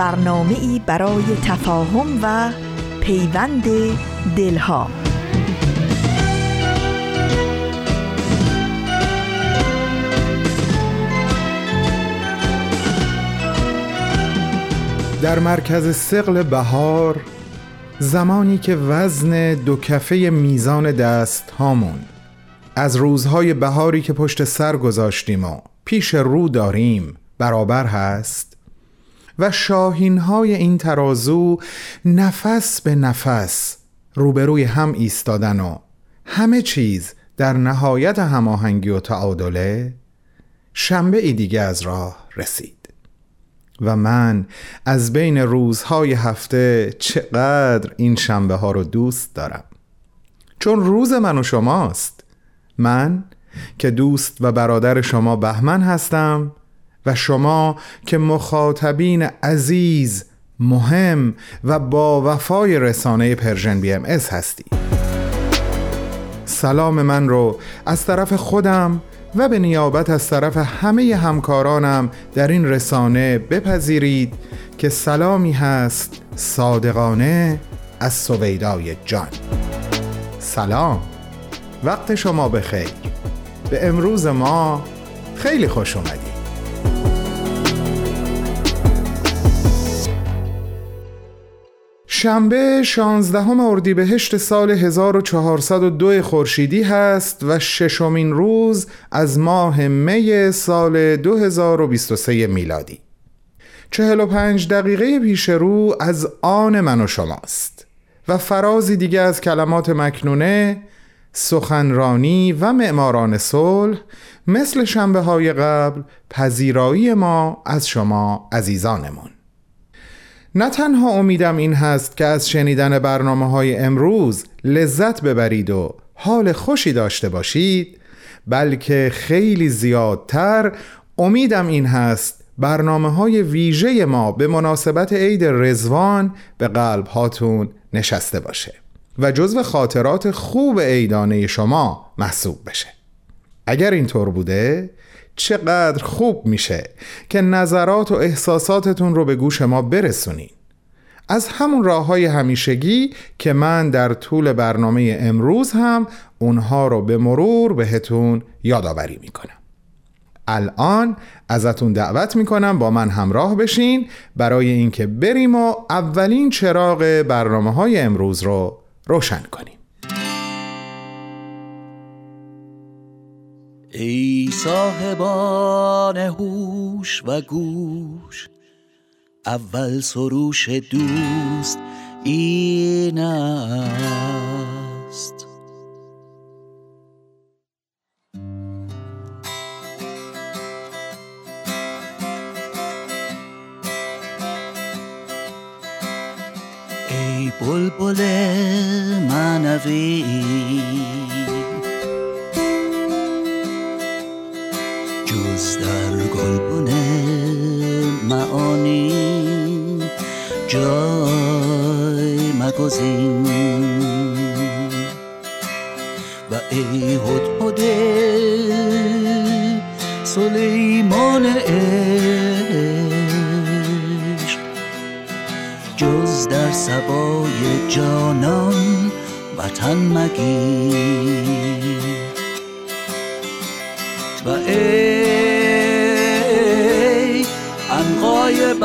برنامه ای برای تفاهم و پیوند دلها. در مرکز سقل بهار زمانی که وزن دو کفه میزان دست هامون از روزهای بهاری که پشت سر گذاشتیم و پیش رو داریم برابر هست؟ و شاهین های این ترازو نفس به نفس روبروی هم ایستادن و همه چیز در نهایت هماهنگی و تعادله شنبه ای دیگه از راه رسید. و من از بین روزهای هفته چقدر این شنبه ها رو دوست دارم. چون روز من و شماست. من که دوست و برادر شما بهمن هستم و شما که مخاطبین عزیز مهم و با وفای رسانه Persian BMS هستید. سلام من رو از طرف خودم و به نیابت از طرف همه همکارانم در این رسانه بپذیرید که سلامی هست صادقانه از سویدای جان. سلام. وقت شما بخیر. به امروز ما خیلی خوش اومدید. شنبه 16 اردیبهشت سال 1402 خورشیدی هست و ششمین روز از ماه می سال 2023 میلادی. 45 دقیقه پیش رو از آن من و شماست و فرازی دیگه از کلمات مکنونه سخنرانی و معماران صلح مثل شنبه های قبل پذیرایی ما از شما عزیزانمون. نه تنها امیدم این هست که از شنیدن برنامه های امروز لذت ببرید و حال خوشی داشته باشید بلکه خیلی زیادتر امیدم این هست برنامه های ویژه ما به مناسبت عید رزوان به قلب هاتون نشسته باشه و جزو خاطرات خوب عیدانه شما محسوب بشه. اگر اینطور بوده چقدر خوب میشه که نظرات و احساساتتون رو به گوش ما برسونین. از همون راه های همیشگی که من در طول برنامه امروز هم اونها رو به مرور بهتون یادآوری می‌کنم. الان ازتون دعوت می‌کنم با من همراه بشین برای اینکه بریم و اولین چراغ برنامه های امروز رو روشن کنیم. ای صاحبان هوش و گوش. اول سروش دوست این است. ای بلبل منوی جز در گلبن معانی. جای مگزین. و ای هد سلیمان عشق. جز در سبای جانان وطن مگیر. و ای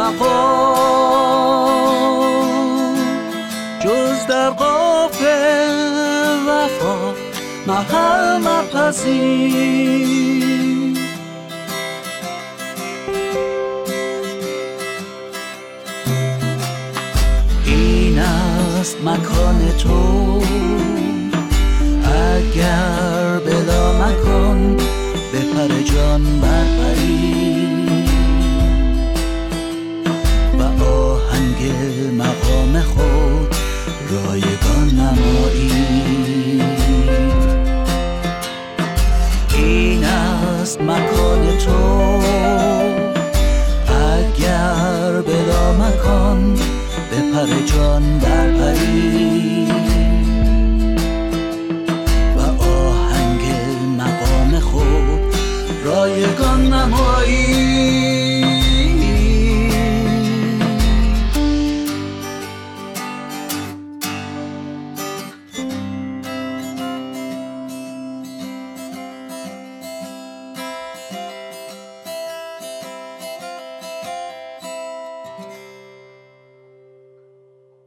بقا جز در قاف وفا محل مپذیر این است مکان تو. اگر بلا مکان بپره جان برپری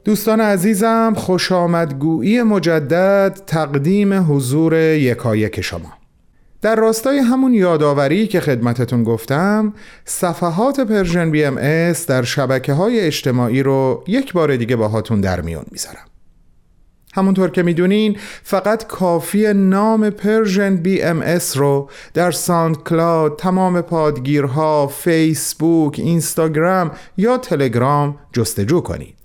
دوستان عزیزم خوش آمدگویی مجدد تقدیم حضور یکایک شما. در راستای همون یادآوری که خدمتتون گفتم صفحات Persian BMS در شبکه های اجتماعی رو یک بار دیگه باهاتون در میون می‌ذارم. همونطور که می‌دونین فقط کافیه نام Persian BMS رو در SoundCloud تمام پادگیرها فیسبوک اینستاگرام یا تلگرام جستجو کنید.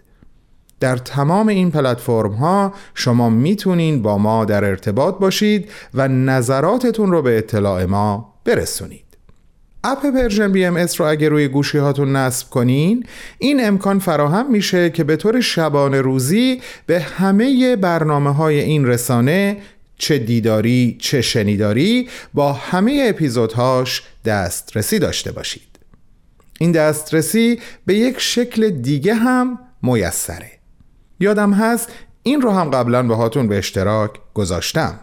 در تمام این پلتفرم ها شما می‌تونین با ما در ارتباط باشید و نظراتتون رو به اطلاع ما برسونید. اپ Persian BMS رو اگر روی گوشی هاتون نصب کنین این امکان فراهم میشه که به طور شبانه روزی به همه برنامه های این رسانه چه دیداری چه شنیداری با همه اپیزودهاش دسترسی داشته باشید. این دسترسی به یک شکل دیگه هم میسره. یادم هست این رو هم قبلا به هاتون به اشتراک گذاشتم.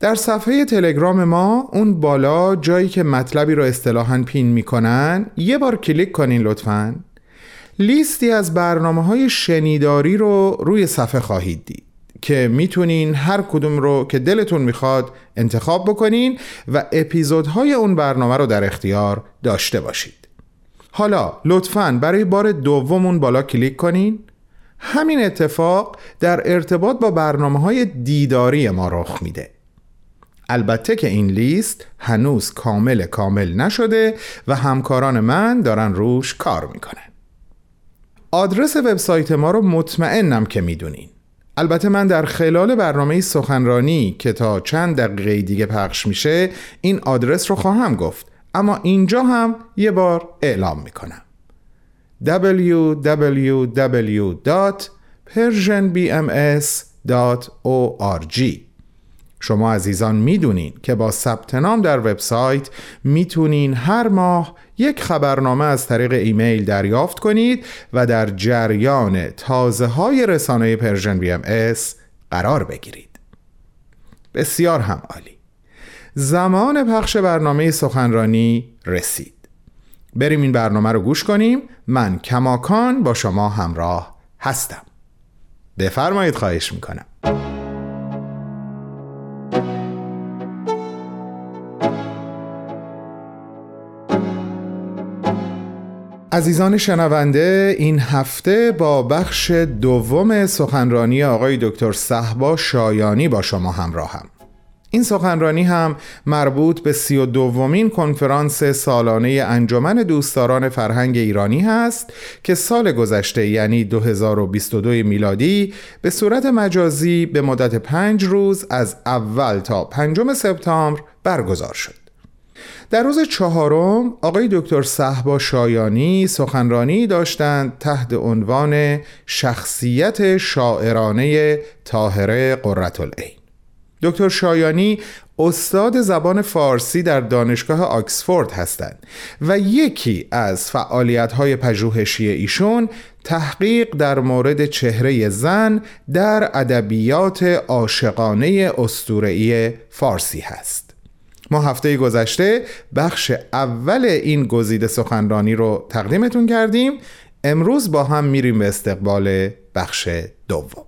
در صفحه تلگرام ما اون بالا جایی که مطلبی رو اصطلاحا پین می‌کنن یه بار کلیک کنین لطفا. لیستی از برنامه های شنیداری رو روی صفحه خواهید دید که می‌تونین هر کدوم رو که دلتون می‌خواد انتخاب بکنین و اپیزودهای اون برنامه رو در اختیار داشته باشید. حالا لطفا برای بار دوم بالا کلیک کنین. همین اتفاق در ارتباط با برنامه های دیداری ما رخ میده. البته که این لیست هنوز کامل کامل نشده و همکاران من دارن روش کار می‌کنن. آدرس وبسایت ما رو مطمئنم که می‌دونین. البته من در خلال برنامه سخنرانی که تا چند دقیقه دیگه پخش میشه این آدرس رو خواهم گفت. اما اینجا هم یه بار اعلام می‌کنم. www.persianbms.org شما عزیزان می‌دونین که با ثبت نام در وبسایت می‌تونین هر ماه یک خبرنامه از طریق ایمیل دریافت کنید و در جریان تازه های رسانه Persian BMS قرار بگیرید. بسیار هم عالی. زمان پخش برنامه سخنرانی رسید. بریم این برنامه رو گوش کنیم. من کماکان با شما همراه هستم. بفرمایید خواهش می‌کنم. عزیزان شنونده این هفته با بخش دوم سخنرانی آقای دکتر صحبا شایانی با شما همراهم این سخنرانی هم مربوط به سی و دومین کنفرانس سالانه انجمن دوستداران فرهنگ ایرانی هست که سال گذشته یعنی 2022 میلادی به صورت مجازی به مدت پنج روز از اول تا پنجم سپتامبر برگزار شد. در روز چهارم آقای دکتر صحبا شایانی سخنرانی داشتند تحت عنوان شخصیت شاعرانه طاهره قرتالعین دکتر شایانی استاد زبان فارسی در دانشگاه آکسفورد هستند و یکی از فعالیت‌های پژوهشی ایشون تحقیق در مورد چهره زن در ادبیات عاشقانه اسطوره‌ای فارسی هست. ما هفته گذشته بخش اول این گزیده سخنرانی رو تقدیمتون کردیم امروز با هم میریم به استقبال بخش دوم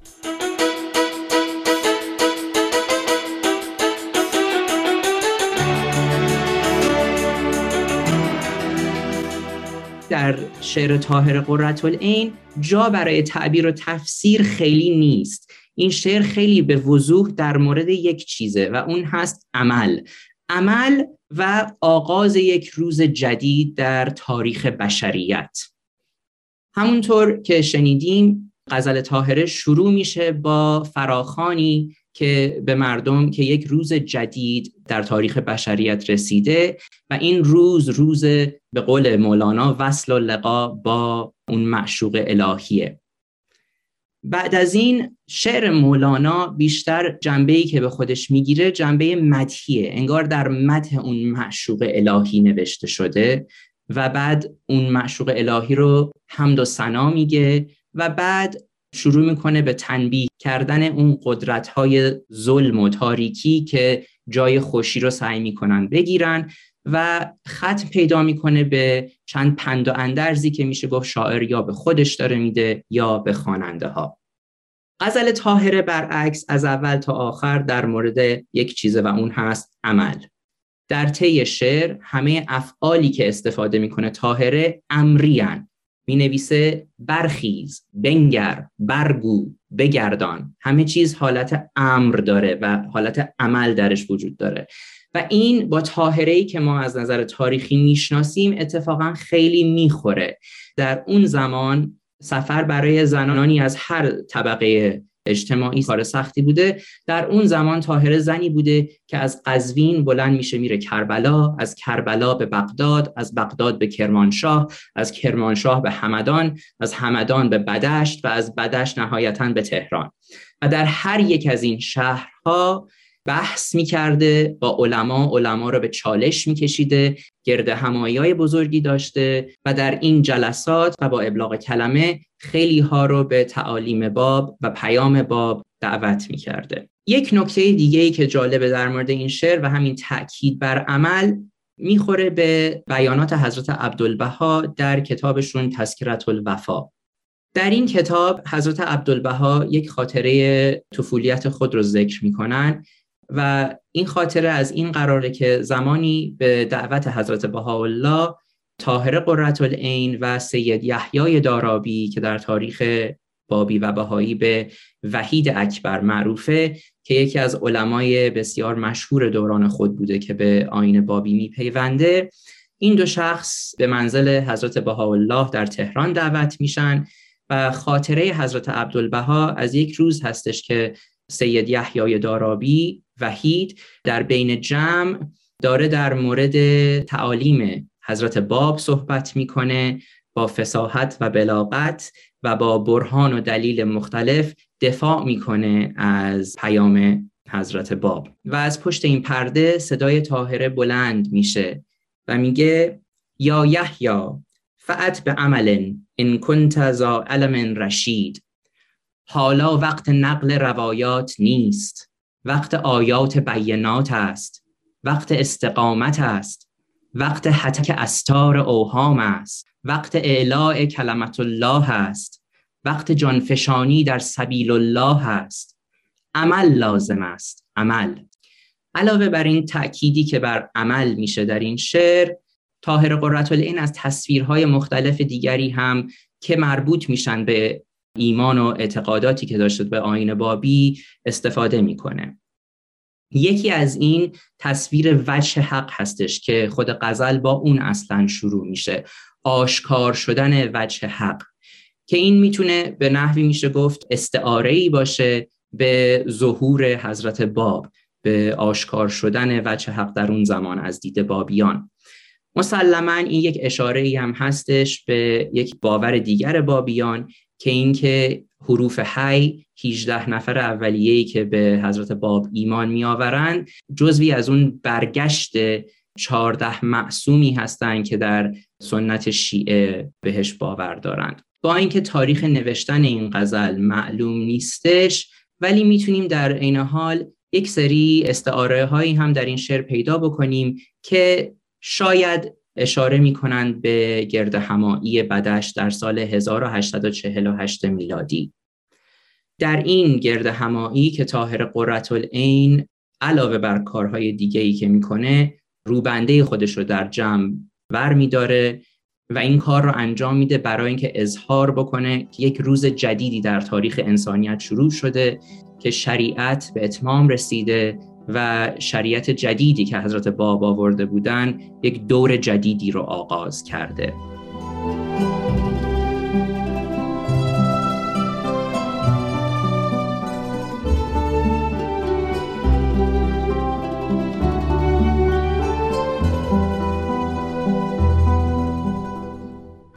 شعر طاهر قرتالعین جا برای تعبیر و تفسیر خیلی نیست. این شعر خیلی به وضوح در مورد یک چیزه و اون هست عمل. عمل و آغاز یک روز جدید در تاریخ بشریت. همونطور که شنیدیم غزل طاهره شروع میشه با فراخانی که به مردم که یک روز جدید در تاریخ بشریت رسیده و این روز روز به قول مولانا وصل و لقا با اون معشوق الهیه. بعد از این شعر مولانا بیشتر جنبه ای که به خودش می‌گیره جنبه مدحیه. انگار در مدح اون معشوق الهی نوشته شده و بعد اون معشوق الهی رو حمد و ثنا میگه و بعد شروع می‌کنه به تنبیه کردن اون قدرت های ظلم و تاریکی که جای خوشی رو سعی می‌کنن بگیرن و خط پیدا می‌کنه به چند پند و اندرزی که میشه گفت شاعر یا به خودش داره میده یا به خواننده ها غزل طاهره برعکس از اول تا آخر در مورد یک چیزه و اون هست عمل. در طی شعر همه افعالی که استفاده می‌کنه طاهره امریان می نویسه برخیز بنگر برگو بگردان. همه چیز حالت امر داره و حالت عمل درش وجود داره. و این با طاهره ای که ما از نظر تاریخی می‌شناسیم اتفاقا خیلی می‌خوره. در اون زمان سفر برای زنانی از هر طبقه اجتماعی کار سختی بوده. در اون زمان طاهره زنی بوده که از قزوین بلند میشه میره کربلا از کربلا به بغداد از بغداد به کرمانشاه از کرمانشاه به همدان از همدان به بدشت و از بدشت نهایتا به تهران. و در هر یک از این شهرها بحث می‌کرده با علما علما رو به چالش میکشیده گرد همایی های بزرگی داشته و در این جلسات و با ابلاغ کلمه خیلی ها رو به تعالیم باب و پیام باب دعوت می‌کرده. یک نکته دیگه ای که جالبه در مورد این شعر و همین تاکید بر عمل می‌خوره به بیانات حضرت عبدالبها در کتابشون تذکرت الوفا در این کتاب حضرت عبدالبها یک خاطره طفولیت خود رو ذکر می‌کنن و این خاطره از این قراره که زمانی به دعوت حضرت بهاءالله طاهر قررت العین و سید یحیای دارابی که در تاریخ بابی و بهایی به وحید اکبر معروفه که یکی از علمای بسیار مشهور دوران خود بوده که به آین بابی میپیونده. این دو شخص به منزل حضرت بهاءالله در تهران دعوت میشن و خاطره حضرت عبدالبها از یک روز هستش که سید یحیای دارابی وحید در بین جمع داره در مورد تعالیم حضرت باب صحبت می‌کنه با فساحت و بلاغت و با برهان و دلیل مختلف دفاع می‌کنه از پیام حضرت باب. و از پشت این پرده صدای طاهره بلند میشه و میگه یا یحیی فعت به عمل ان کنت ذا علم رشید. حالا وقت نقل روایات نیست. وقت آیات بینات است. وقت استقامت است. وقت حتک استار اوهام است. وقت اعلاء کلمت الله است. وقت جانفشانی در سبیل الله است. عمل لازم است. عمل. علاوه بر این تأکیدی که بر عمل میشه در این شعر طاهر قررت این از تصویرهای مختلف دیگری هم که مربوط میشن به ایمان و اعتقاداتی که داشته به آین بابی استفاده می‌کنه. یکی از این تصویر وجه حق هستش که خود غزل با اون اصلا شروع میشه آشکار شدن وجه حق که این می‌تونه به نحوی میشه گفت استعاره ای باشه به ظهور حضرت باب به آشکار شدن وجه حق در اون زمان از دید بابیان. مسلما این یک اشاره ای هم هستش به یک باور دیگر بابیان که اینکه حروف حی 18 نفر اولیه‌ای که به حضرت باب ایمان میآورند جزوی از اون برگشت 14 معصومی هستند که در سنت شیعه بهش باور دارند. با اینکه تاریخ نوشتن این غزل معلوم نیستش ولی می‌تونیم در عین حال یک سری استعاره هایی هم در این شعر پیدا بکنیم که شاید اشاره می کنند به گرد همایی بدش در سال 1848 میلادی. در این گرد همایی که طاهر قررت العین علاوه بر کارهای دیگه ای که می‌کنه روبنده خودش رو در جمع ور میداره و این کار رو انجام میده برای اینکه اظهار بکنه که یک روز جدیدی در تاریخ انسانیت شروع شده که شریعت به اتمام رسیده و شریعت جدیدی که حضرت باب آورده بودن یک دور جدیدی رو آغاز کرده.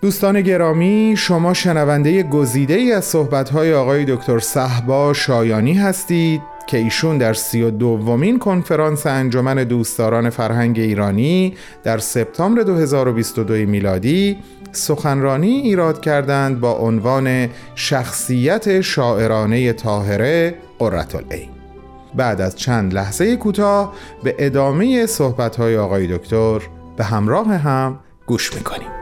دوستان گرامی شما شنونده گزیده ای از صحبت‌های آقای دکتر صحبا شایانی هستید. که ایشون در سی و دومین کنفرانس انجمن دوستداران فرهنگ ایرانی در سپتامبر 2022 میلادی سخنرانی ایراد کردند با عنوان شخصیت شاعرانه طاهره قرةالعین. بعد از چند لحظه کوتاه به ادامه صحبت‌های آقای دکتر به همراه هم گوش می‌کنیم.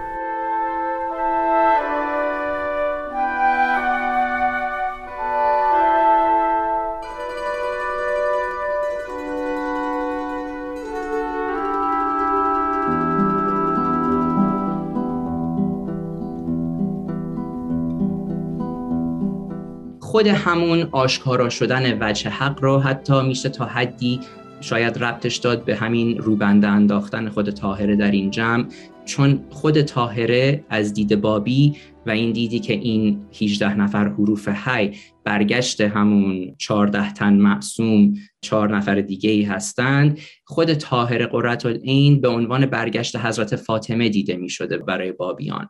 خود همون آشکارا شدن وجه حق رو حتی میشه تا حدی شاید ربطش داد به همین روبنده انداختن خود تاهره در این جمع. چون خود تاهره از دید بابی و این دیدی که این 18 نفر حروف هی برگشت همون 14 تن معصوم چهار نفر دیگه ای هستند خود تاهره قررت این به عنوان برگشت حضرت فاطمه دیده می شده برای بابیان.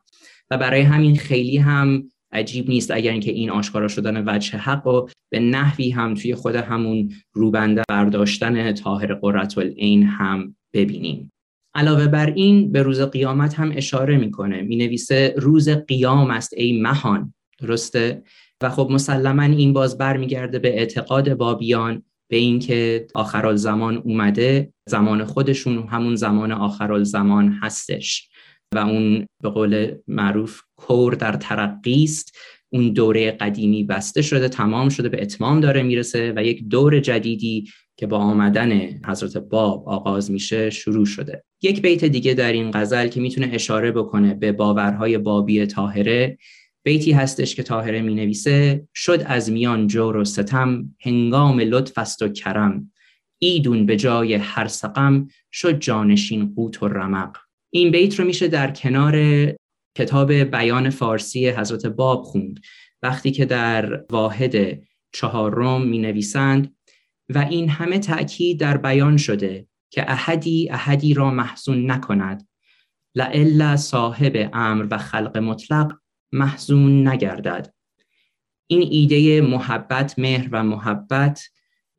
و برای همین خیلی هم عجیب نیست اگر اینکه این آشکارا شدن وجه حق و به نحوی هم توی خود همون روبنده برداشتن طاهر العین هم ببینیم. علاوه بر این به روز قیامت هم اشاره می‌کنه. می نویسه روز قیام است ای مهان. درسته؟ و خب مسلما این باز برمیگرده به اعتقاد بابیان به اینکه آخرالزمان اومده زمان خودشون همون زمان آخرالزمان هستش. و اون به قول معروف کور در ترقی است. اون دوره قدیمی بسته شده تمام شده به اتمام داره می‌رسه و یک دور جدیدی که با آمدن حضرت باب آغاز میشه شروع شده. یک بیت دیگه در این غزل که می‌تونه اشاره بکنه به باورهای بابی طاهره. بیتی هستش که طاهره می نویسه شد از میان جور و ستم هنگام لطف است و کرم. ایدون به جای هر سقم شد جانشین قوت و رمق. این بیت رو میشه در کنار کتاب بیان فارسی حضرت باب خوند. وقتی که در واحد چهارم می نویسند و این همه تأکید در بیان شده که احدی احدی را محزون نکند. لعل صاحب امر و خلق مطلق محزون نگردد. این ایده محبت مهر و محبت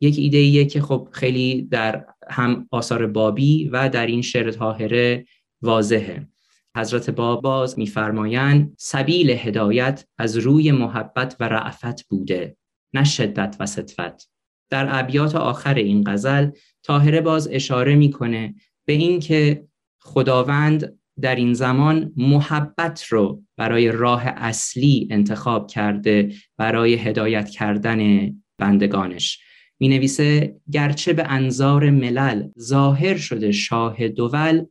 یک ایده که خب خیلی در هم آثار بابی و در این شعر طاهره واضحه. حضرت باباز میفرمایند سبیل هدایت از روی محبت و رعفت بوده نه شدت و صدفت. در ابیات آخر این غزل طاهره باز اشاره می‌کنه به اینکه خداوند در این زمان محبت رو برای راه اصلی انتخاب کرده برای هدایت کردن بندگانش. می نویسه گرچه به انظار ملل ظاهر شده شاه دول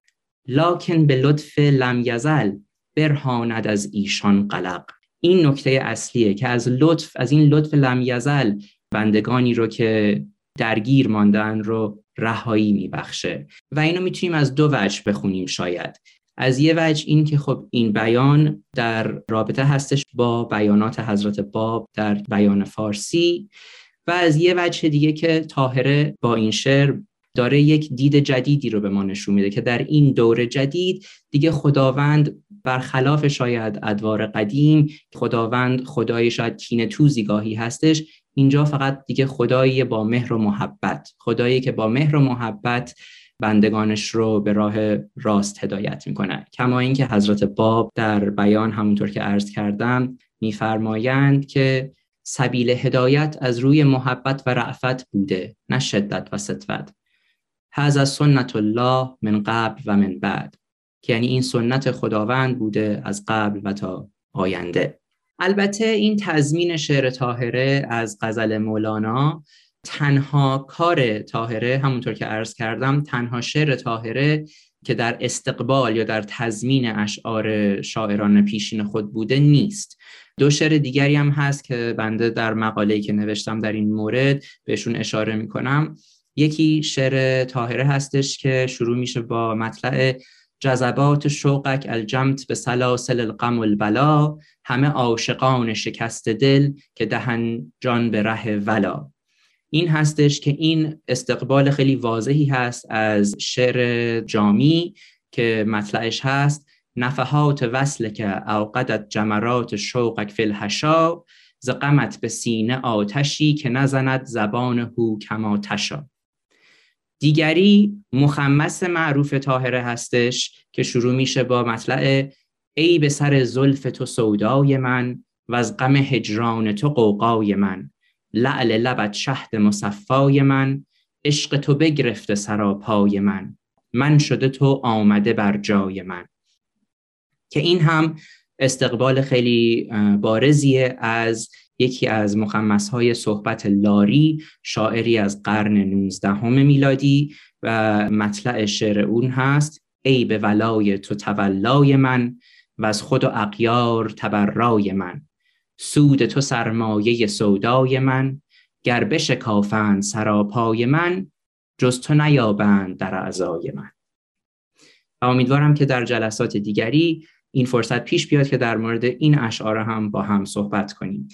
لاکن به لطف لم یزل برهاند از ایشان قلق. این نکته اصلیه که از لطف از این لطف لم یزل بندگانی رو که درگیر ماندن رو رهایی میبخشه. و اینو می‌تونیم از دو وجه بخونیم شاید. از یه وجه این که خب این بیان در رابطه هستش با بیانات حضرت باب در بیان فارسی و از یه وجه دیگه که طاهره با این شعر داره یک دید جدیدی رو به ما نشون میده که در این دور جدید دیگه خداوند برخلاف شاید ادوار قدیم خداوند خدای شاید کینه توزی گاهی هستش اینجا فقط دیگه خدایی با مهر و محبت خدایی که با مهر و محبت بندگانش رو به راه راست هدایت می‌کنه. کما اینکه حضرت باب در بیان همونطور که عرض کردم میفرمایند که سبیل هدایت از روی محبت و رعفت بوده نه شدت و سطوت هذا سنت الله من قبل و من بعد که یعنی این سنت خداوند بوده از قبل و تا آینده. البته این تضمین شعر طاهره از غزل مولانا تنها کار طاهره همونطور که عرض کردم تنها شعر طاهره که در استقبال یا در تضمین اشعار شاعران پیشین خود بوده نیست. دو شعر دیگری هم هست که بنده در مقاله‌ای که نوشتم در این مورد بهشون اشاره می‌کنم. یکی شعر تاهره هستش که شروع میشه با مطلع جذبات شوقک الجمت به سلاسل القم البلا همه عاشقان شکست دل که دهن جان به ره ولا. این هستش که این استقبال خیلی واضحی هست از شعر جامی که مطلعش هست. نفحات وصل که اوقدت جمرات شوقک فی الحشا ز به سینه آتشی که نزند زبان هو کما تشا. دیگری مخمس معروف طاهره هستش که شروع میشه با مطلع ای به سر زلف تو سودای من و از غم هجران تو قوقای من. لعل لبت شهد مصفای من عشق تو بگرفته سراپای من. من شده تو آمده بر جای من. که این هم استقبال خیلی بارزیه از یکی از های صحبت لاری شاعری از قرن 19 میلادی و مطلع شعر اون هست ای به ولای تو تولای من و از خود و اقیار تبرای من. سود تو سرمایه سودای من گر بشکافند سراپای من جز تو نیابند در اعضای من. و امیدوارم که در جلسات دیگری این فرصت پیش بیاد که در مورد این اشعار هم با هم صحبت کنیم.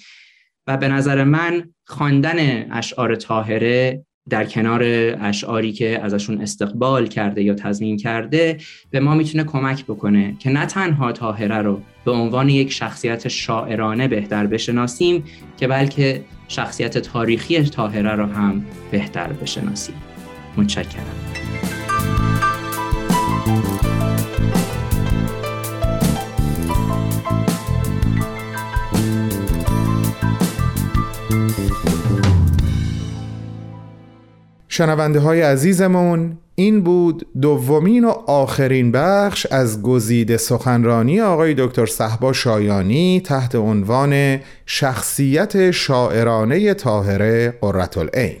و به نظر من خواندن اشعار طاهره در کنار اشعاری که ازشون استقبال کرده یا تضمین کرده به ما می‌تونه کمک بکنه که نه تنها طاهره رو به عنوان یک شخصیت شاعرانه بهتر بشناسیم که بلکه شخصیت تاریخی طاهره رو هم بهتر بشناسیم. متشکرم. شنونده های عزیزمون این بود دومین و آخرین بخش از گزیده سخنرانی آقای دکتر صحبا شایانی تحت عنوان شخصیت شاعرانه طاهره قررتالعین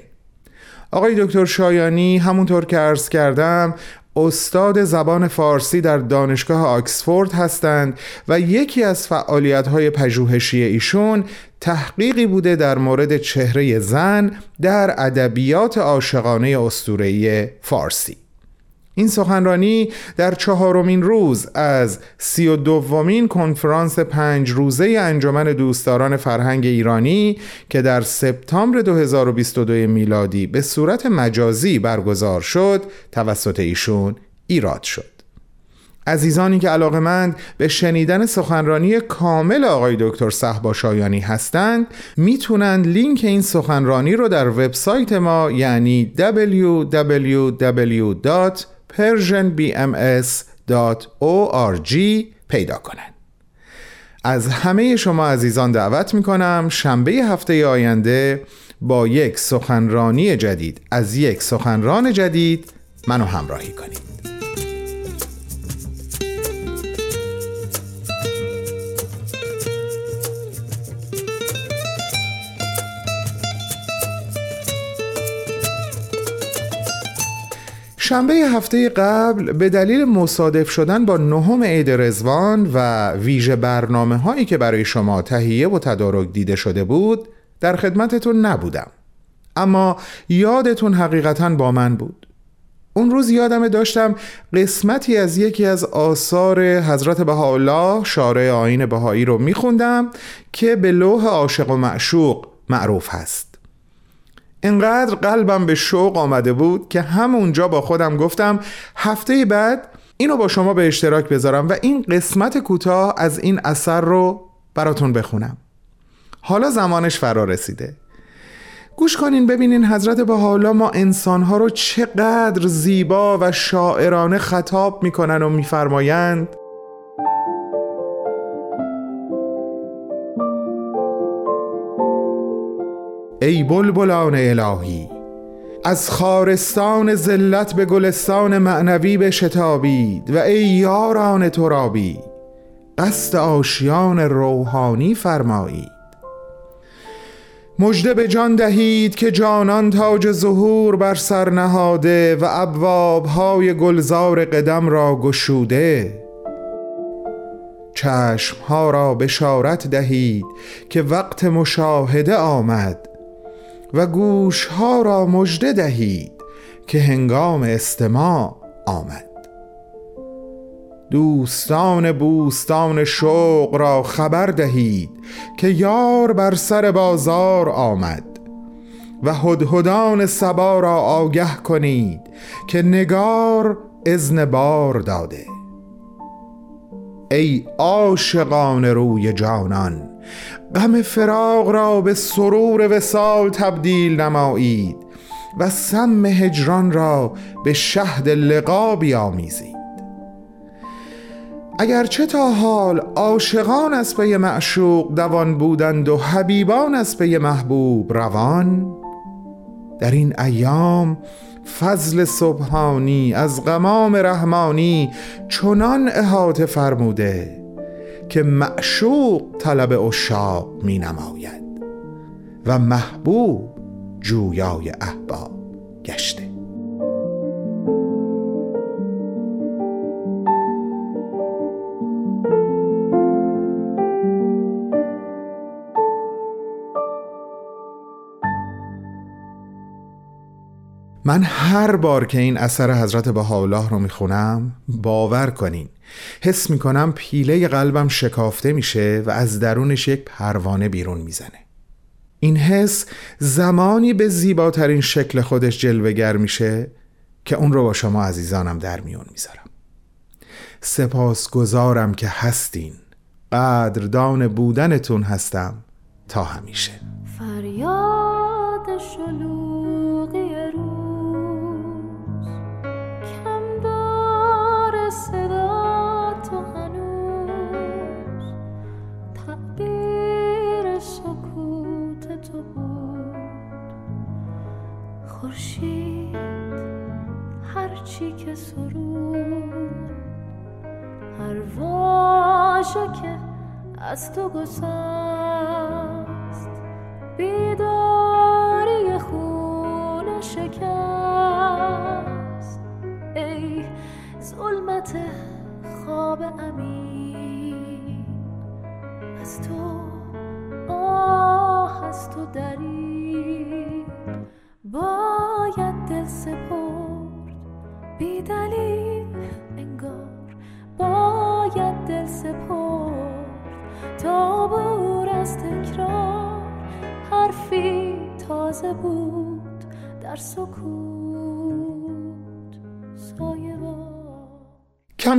آقای دکتر شایانی همونطور که عرض کردم استاد زبان فارسی در دانشگاه آکسفورد هستند و یکی از فعالیت‌های پژوهشی ایشون تحقیقی بوده در مورد چهره زن در ادبیات عاشقانه اسطوره‌ای فارسی. این سخنرانی در چهارمین روز از سی و دومین کنفرانس پنج روزه انجمن دوستداران فرهنگ ایرانی که در سپتامبر 2022 میلادی به صورت مجازی برگزار شد توسط ایشون ایراد شد عزیزانی که علاقمند به شنیدن سخنرانی کامل آقای دکتر صحبا شایانی هستند می‌تونند لینک این سخنرانی رو در وبسایت ما یعنی www. persianbms.org پیدا کنند از همه شما عزیزان دعوت می کنم شنبه هفته آینده با یک سخنرانی جدید. از یک سخنران جدید منو همراهی کنید. شنبه هفته قبل به دلیل مصادف شدن با نهم عید رزوان و ویژه برنامه هایی که برای شما تهیه و تدارک دیده شده بود در خدمتتون نبودم. اما یادتون حقیقتا با من بود. اون روز یادم داشتم قسمتی از یکی از آثار حضرت بهاءالله شارع آین بهایی رو میخوندم که به لوح عاشق و معشوق معروف هست. انقدر قلبم به شوق آمده بود که همونجا با خودم گفتم هفته بعد اینو با شما به اشتراک بذارم و این قسمت کوتاه از این اثر رو براتون بخونم. حالا زمانش فرا رسیده. گوش کنین ببینین حضرت با حالا ما انسانها رو چقدر زیبا و شاعرانه خطاب می‌کنن و میفرمایند. ای بلبلان الهی از خارستان زلت به گلستان معنوی به شتابید و ای یاران ترابی قصد آشیان روحانی فرمایید. مجده به جان دهید که جانان تاج ظهور بر سر نهاده و ابواب های گلزار قدم را گشوده. چشم ها را بشارت دهید که وقت مشاهده آمد و گوشها را مژده دهید که هنگام استماع آمد. دوستان بوستان شوق را خبر دهید که یار بر سر بازار آمد و هدهدان سبا را آگه کنید که نگار ازن بار داده. ای عاشقان روی جانان غم فراق را به سرور وسال تبدیل نمایید و سم هجران را به شهد لقا بیامیزید. اگرچه تا حال عاشقان از پی معشوق دوان بودند و حبیبان از پی محبوب روان در این ایام فضل سبحانی از غمام رحمانی چنان احاطه فرموده که معشوق طلب اشاق می نماید و محبوب جویای احباب گشته. من هر بار که این اثر حضرت بهاءالله رو می‌خونم باور کنین حس می‌کنم پیله قلبم شکافته میشه و از درونش یک پروانه بیرون می‌زنه. این حس زمانی به زیباترین شکل خودش جلوگر میشه که اون رو با شما عزیزانم در میون می‌ذارم. سپاس گذارم که هستین. قدردان بودنتون هستم تا همیشه. فریاد شلوغی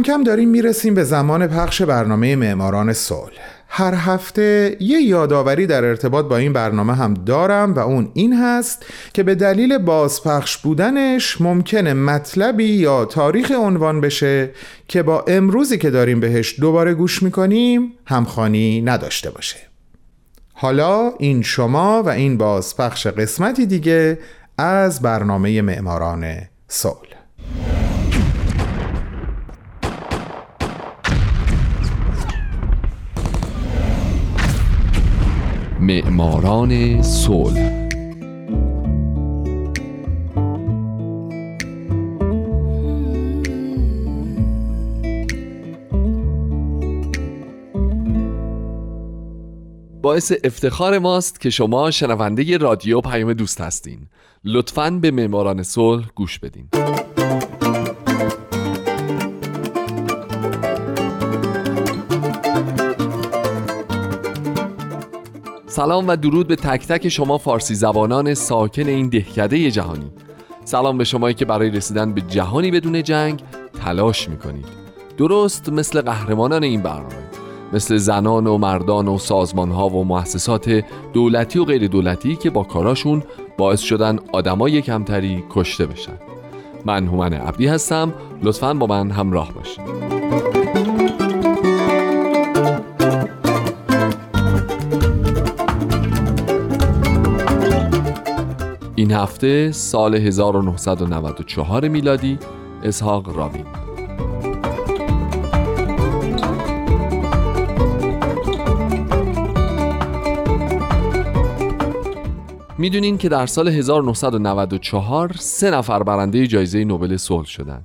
کم داریم می‌رسیم به زمان پخش برنامه معماران صلح. هر هفته یه یادآوری در ارتباط با این برنامه هم دارم و اون این هست که به دلیل بازپخش بودنش ممکنه مطلبی یا تاریخ عنوان بشه که با امروزی که داریم بهش دوباره گوش می‌کنیم همخانی نداشته باشه. حالا این شما و این بازپخش قسمتی دیگه از برنامه معماران صلح. معماران صلح. باعث افتخار ماست که شما شنونده رادیو پیام دوست هستین. لطفاً به معماران صلح گوش بدین. سلام و درود به تک تک شما فارسی زبانان ساکن این دهکده جهانی. سلام به شمایی که برای رسیدن به جهانی بدون جنگ تلاش می‌کنید. درست مثل قهرمانان این برنامه مثل زنان و مردان و سازمان ها و مؤسسات دولتی و غیر دولتی که با کاراشون باعث شدن آدمای کمتری کشته بشن. من هومن عبدی هستم لطفا با من همراه باشید. این هفته سال 1994 میلادی اسحاق راوین می‌دونین که در سال 1994 سه نفر برنده جایزه نوبل صلح شدن.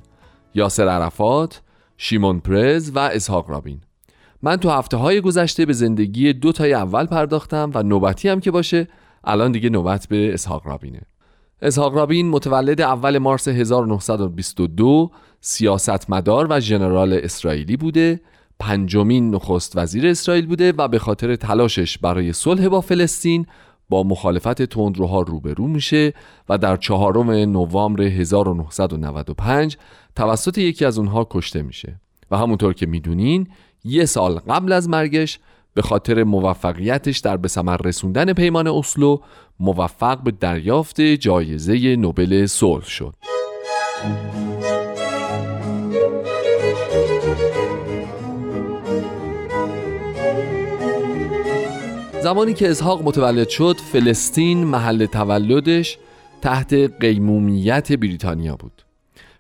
یاسر عرفات، شیمون پرز و اسحاق رابین. من تو هفته های گذشته به زندگی دو تای اول پرداختم و نوبتی هم که باشه الان دیگه نوبت به اسحاق رابینه. اسحاق رابین متولد اول مارس 1922 سیاستمدار و ژنرال اسرائیلی بوده پنجمین نخست وزیر اسرائیل بوده و به خاطر تلاشش برای صلح با فلسطین با مخالفت تندروها روبرو میشه و در چهارم نوامبر 1995 توسط یکی از اونها کشته میشه. و همونطور که می‌دونین یه سال قبل از مرگش به خاطر موفقیتش در به ثمر رسوندن پیمان اسلو موفق به دریافت جایزه نوبل صلح شد. زمانی که اسحاق متولد شد فلسطین محل تولدش تحت قیمومیت بریتانیا بود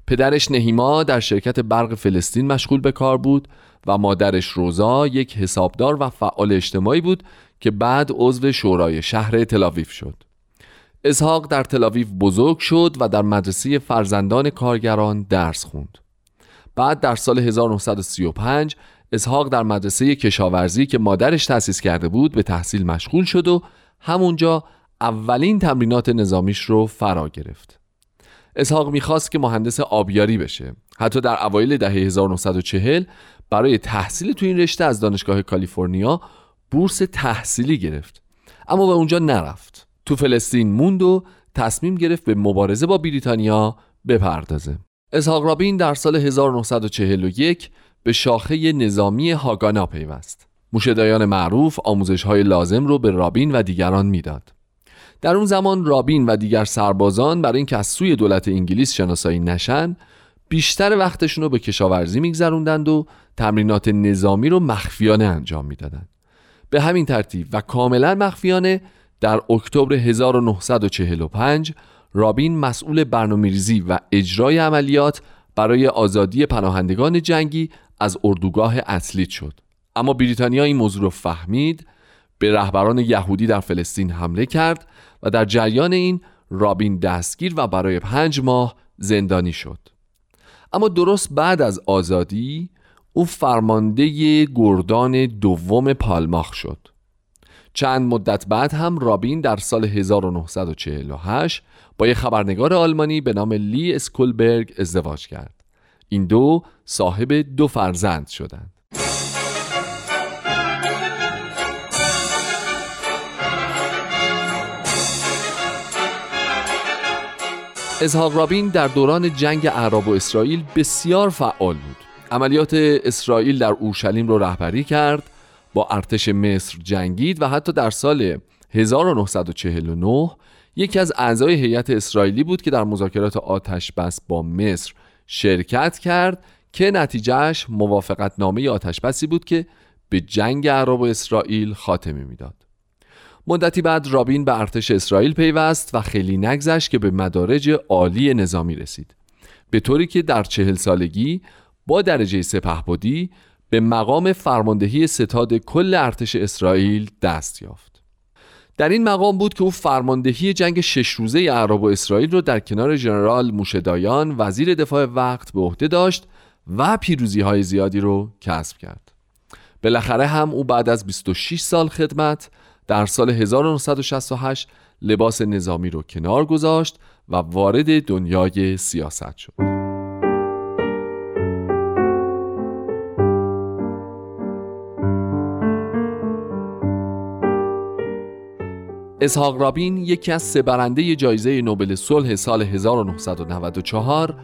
پدرش نهیما در شرکت برق فلسطین مشغول به کار بود و مادرش روزا یک حسابدار و فعال اجتماعی بود که بعد عضو شورای شهر تلاویف شد. اسحاق در تلاویف بزرگ شد و در مدرسه فرزندان کارگران درس خوند. بعد در سال 1935 اسحاق در مدرسه کشاورزی که مادرش تأسیس کرده بود به تحصیل مشغول شد و همونجا اولین تمرینات نظامیش رو فرا گرفت. اسحاق می‌خواست که مهندس آبیاری بشه. حتی در اوایل دهه 1940 برای تحصیل تو این رشته از دانشگاه کالیفرنیا بورس تحصیلی گرفت. اما به اونجا نرفت. تو فلسطین موند و تصمیم گرفت به مبارزه با بریتانیا بپردازه. اسحاق رابین در سال 1941 به شاخه نظامی هاگانا پیوست. موشدایان معروف آموزش های لازم رو به رابین و دیگران می‌داد. در اون زمان رابین و دیگر سربازان برای اینکه از سوی دولت انگلیس شناسایی نشن بیشتر وقتشون رو به کشاورزی میگذروندند و تمرینات نظامی رو مخفیانه انجام می‌دادند. به همین ترتیب و کاملا مخفیانه در اکتبر 1945 رابین مسئول برنامه‌ریزی و اجرای عملیات برای آزادی پناهندگان جنگی از اردوگاه اصلیت شد. اما بریتانیا این موضوع رو فهمید به رهبران یهودی در فلسطین حمله کرد و در جریان این رابین دستگیر و برای پنج ماه زندانی شد. اما درست بعد از آزادی او فرمانده گردان دوم پالماخ شد. چند مدت بعد هم رابین در سال 1948 با یک خبرنگار آلمانی به نام لی اسکولبرگ ازدواج کرد. این دو صاحب دو فرزند شدند. اسحاق رابین در دوران جنگ عرب و اسرائیل بسیار فعال بود عملیات اسرائیل در اورشلیم رو رهبری کرد با ارتش مصر جنگید و حتی در سال 1949 یکی از اعضای هیئت اسرائیلی بود که در مذاکرات آتش بس با مصر شرکت کرد که نتیجهش موافقت نامه آتش بسی بود که به جنگ عرب و اسرائیل خاتمه می‌داد. مدتی بعد رابین به ارتش اسرائیل پیوست و خیلی نگذشت که به مدارج عالی نظامی رسید. به طوری که در چهل سالگی با درجه سپهبدی به مقام فرماندهی ستاد کل ارتش اسرائیل دست یافت. در این مقام بود که او فرماندهی جنگ شش روزه عرب و اسرائیل را در کنار ژنرال موشدایان وزیر دفاع وقت به عهده داشت و پیروزی های زیادی رو کسب کرد. بالاخره هم او بعد از 26 سال خدمت در سال 1968 لباس نظامی رو کنار گذاشت و وارد دنیای سیاست شد. اسحاق رابین یکی از سه برنده جایزه نوبل صلح سال 1994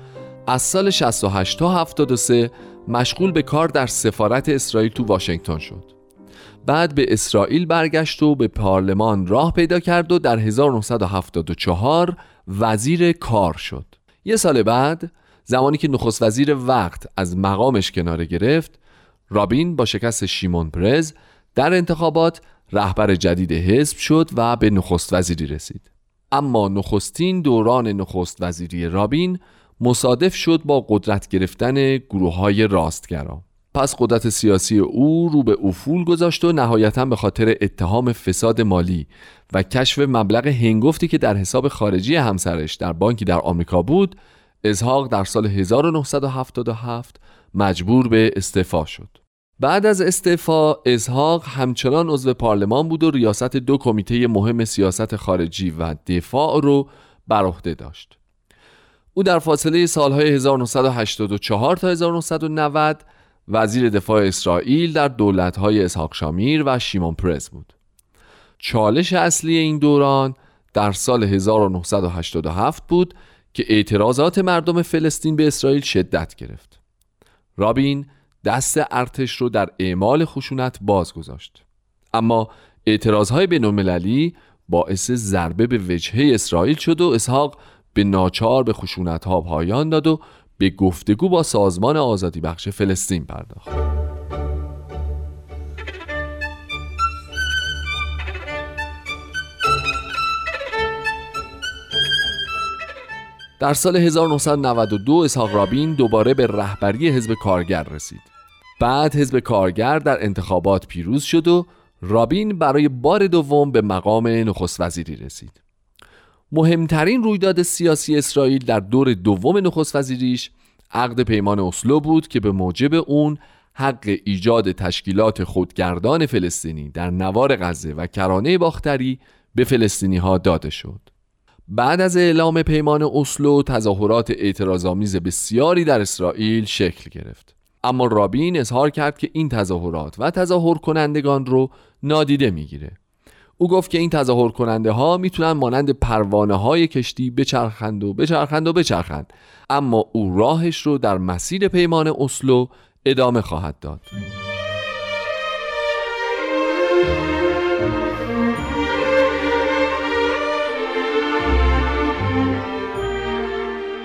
از سال 68 تا 73 مشغول به کار در سفارت اسرائیل تو واشنگتن شد. بعد به اسرائیل برگشت و به پارلمان راه پیدا کرد و در 1974 وزیر کار شد. یه سال بعد زمانی که نخست وزیر وقت از مقامش کناره گرفت رابین با شکست شیمون پرز در انتخابات رهبر جدید حزب شد و به نخست وزیری رسید. اما نخستین دوران نخست وزیری رابین مصادف شد با قدرت گرفتن گروه های راستگرا. پس قدرت سیاسی او رو به افول گذاشت و نهایتا به خاطر اتهام فساد مالی و کشف مبلغ هنگفتی که در حساب خارجی همسرش در بانکی در آمریکا بود ازهاق در سال 1977 مجبور به استعفا شد. بعد از استعفا اسحاق همچنان عضو پارلمان بود و ریاست دو کمیته مهم سیاست خارجی و دفاع رو بر عهده داشت. او در فاصله سالهای 1984 تا 1990 وزیر دفاع اسرائیل در دولتهای اسحاق شامیر و شیمون پرز بود. چالش اصلی این دوران در سال 1987 بود که اعتراضات مردم فلسطین به اسرائیل شدت گرفت. رابین دست ارتش رو در اعمال خشونت باز گذاشت اما اعتراضهای بین باعث ضربه به وجهه اسرائیل شد و اسحاق به ناچار به خشونت ها پایان داد و به گفتگو با سازمان آزادی بخش فلسطین پرداخت. در سال 1992 اسحاق رابین دوباره به رهبری حزب کارگر رسید. بعد حزب کارگر در انتخابات پیروز شد و رابین برای بار دوم به مقام نخست وزیری رسید. مهمترین رویداد سیاسی اسرائیل در دور دوم نخست وزیریش عقد پیمان اسلو بود که به موجب اون حق ایجاد تشکیلات خودگردان فلسطینی در نوار غزه و کرانه باختری به فلسطینی ها داده شد. بعد از اعلام پیمان اسلو تظاهرات اعتراضآمیز بسیاری در اسرائیل شکل گرفت. اما رابین اظهار کرد که این تظاهرات و تظاهر کنندگان رو نادیده می‌گیره. او گفت که این تظاهر کننده ها می‌تونن مانند پروانه های کشتی بچرخند و بچرخند و بچرخند. اما او راهش رو در مسیر پیمان اسلو ادامه خواهد داد.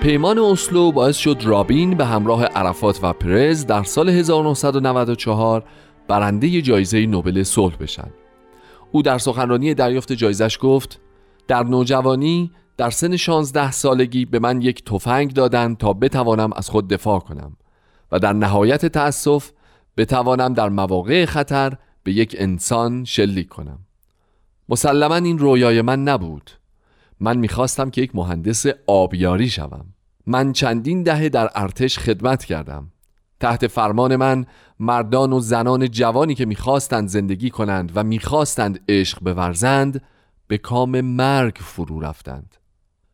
پیمان اسلو باعث شد رابین به همراه عرفات و پرز در سال 1994 برنده جایزه نوبل صلح بشن. او در سخنرانی دریافت جایزش گفت در نوجوانی در سن 16 سالگی به من یک تفنگ دادند تا بتوانم از خود دفاع کنم و در نهایت تأسف بتوانم در مواقع خطر به یک انسان شلیک کنم. مسلما این رویای من نبود. من می‌خواستم که یک مهندس آبیاری شوم. من چندین دهه در ارتش خدمت کردم. تحت فرمان من مردان و زنان جوانی که می‌خواستند زندگی کنند و می‌خواستند عشق بورزند به کام مرگ فرو رفتند.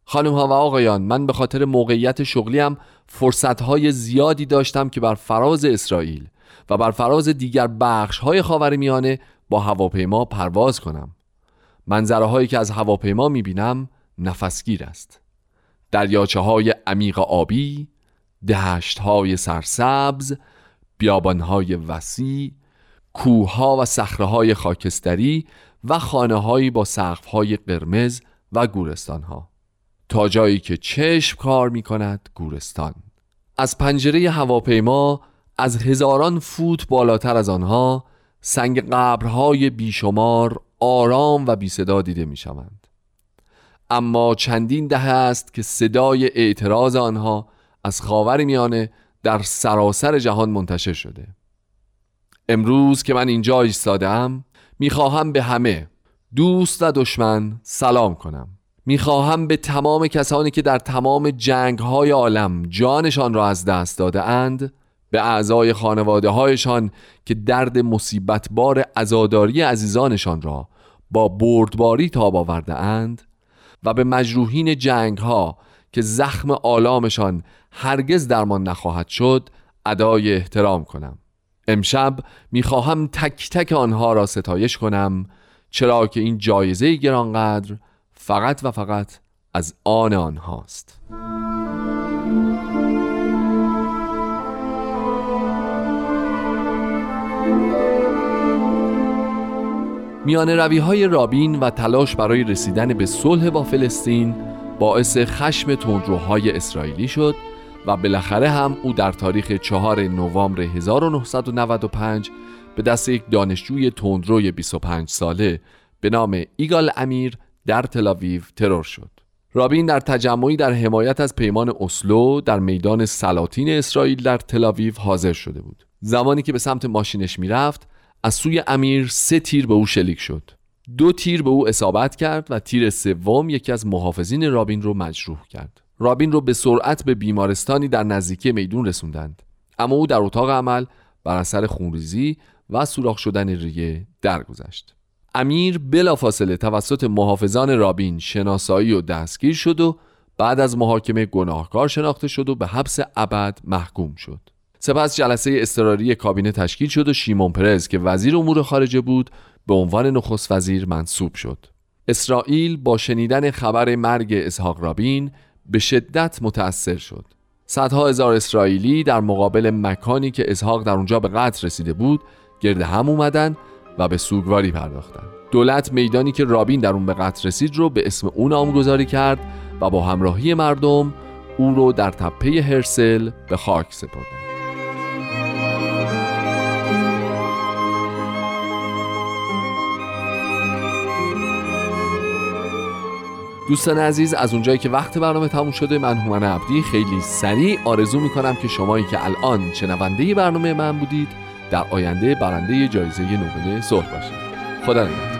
خانم ها و آقایان من به خاطر موقعیت شغلیم فرصت های زیادی داشتم که بر فراز اسرائیل و بر فراز دیگر بخش های خاور میانه با هواپیما پرواز کنم. منظره هایی که از هواپیما می‌بینم نفسگیر است. دریاچه های عمیق آبی دهشت های سرسبز بیابان های وسیع کوه و صخره های خاکستری و خانه هایی با سقف های قرمز و گورستان ها تا جایی که چشم کار می کند گورستان از پنجره هواپیما از هزاران فوت بالاتر از آنها سنگ قبرهای بیشمار آرام و بی صدا دیده می شوند. اما چندین دهه است که صدای اعتراض آنها از خاور میانه در سراسر جهان منتشر شده. امروز که من اینجا ایستادم می‌خواهم به همه دوست و دشمن سلام کنم. می‌خواهم به تمام کسانی که در تمام جنگ های عالم جانشان را از دست داده اند به اعضای خانواده هایشان که درد مصیبت بار ازاداری عزیزانشان را با بردباری تاب آورده اند و به مجروحین جنگ ها که زخم آلامشان هرگز درمان نخواهد شد ادای احترام کنم. امشب می‌خواهم تک تک آنها را ستایش کنم چرا که این جایزه گرانقدر فقط و فقط از آن آنهاست. میان روی های رابین و تلاش برای رسیدن به صلح با فلسطین باعث خشم تندروهای اسرائیلی شد و بالاخره هم او در تاریخ 4 نوامبر 1995 به دست یک دانشجوی تندروی 25 ساله به نام ایگال امیر در تلاویو ترور شد. رابین در تجمعی در حمایت از پیمان اسلو در میدان سلاطین اسرائیل در تلاویو حاضر شده بود. زمانی که به سمت ماشینش می‌رفت از سوی امیر سه تیر به او شلیک شد. دو تیر به او اصابت کرد و تیر سوم یکی از محافظین رابین رو مجروح کرد. رابین رو به سرعت به بیمارستانی در نزدیکی میدون رسوندند. اما او در اتاق عمل بر اثر خونریزی و سوراخ شدن ریه درگذشت. امیر بلافاصله توسط محافظان رابین شناسایی و دستگیر شد و بعد از محاکمه گناهکار شناخته شد و به حبس ابد محکوم شد. سپس جلسه اضطراری کابینه تشکیل شد و شیمون پرز که وزیر امور خارجه بود به عنوان نخست وزیر منصوب شد. اسرائیل با شنیدن خبر مرگ اسحاق رابین به شدت متأثر شد. صدها هزار اسرائیلی در مقابل مکانی که اسحاق در اونجا به قتل رسیده بود گرد هم اومدن و به سوگواری پرداختن. دولت میدانی که رابین در اون به قتل رسید رو به اسم اون نامگذاری کرد و با همراهی مردم او رو در تپه هرسل به خاک سپردند دوستان عزیز از اونجایی که وقت برنامه تموم شده من هومن عبدی. خیلی سریع آرزو می‌کنم که شمایی که الان شنونده برنامه من بودید در آینده برنده جایزه نوبل صلح باشید. خدا نگهدار.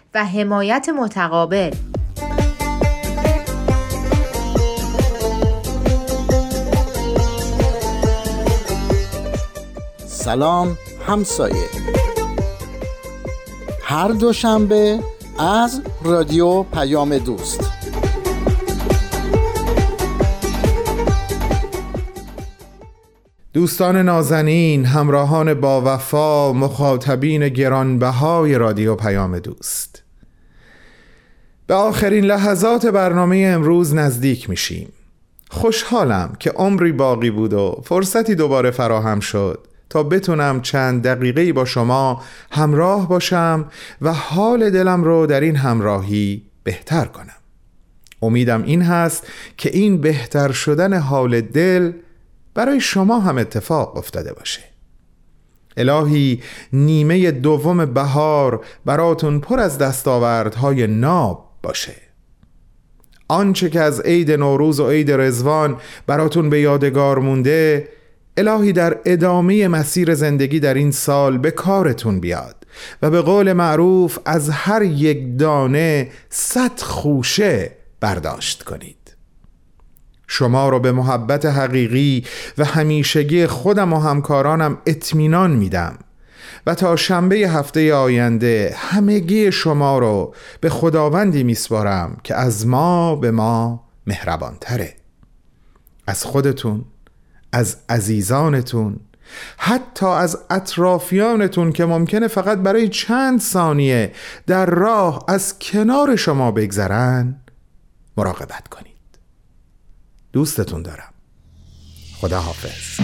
و حمایت متقابل. سلام همسایه. هر دوشنبه از رادیو پیام دوست. دوستان نازنین همراهان با وفا مخاطبین گرانبهای رادیو پیام دوست. به آخرین لحظات برنامه امروز نزدیک میشیم. خوشحالم که عمری باقی بود و فرصتی دوباره فراهم شد تا بتونم چند دقیقه با شما همراه باشم و حال دلم رو در این همراهی بهتر کنم. امیدم این هست که این بهتر شدن حال دل برای شما هم اتفاق افتاده باشه. الهی نیمه دوم بهار براتون پر از دستاوردهای ناب باشه. آنچه که از عید نوروز و عید رزوان براتون به یادگار مونده الهی در ادامه مسیر زندگی در این سال به کارتون بیاد و به قول معروف از هر یک دانه صد خوشه برداشت کنید. شما را به محبت حقیقی و همیشگی خودم و همکارانم اطمینان میدم. و تا شنبه هفته آینده همگی شما رو به خداوندی میسپارم که از ما به ما مهربانتره. از خودتون از عزیزانتون حتی از اطرافیانتون که ممکنه فقط برای چند ثانیه در راه از کنار شما بگذرن مراقبت کنید. دوستتون دارم. خدا حافظ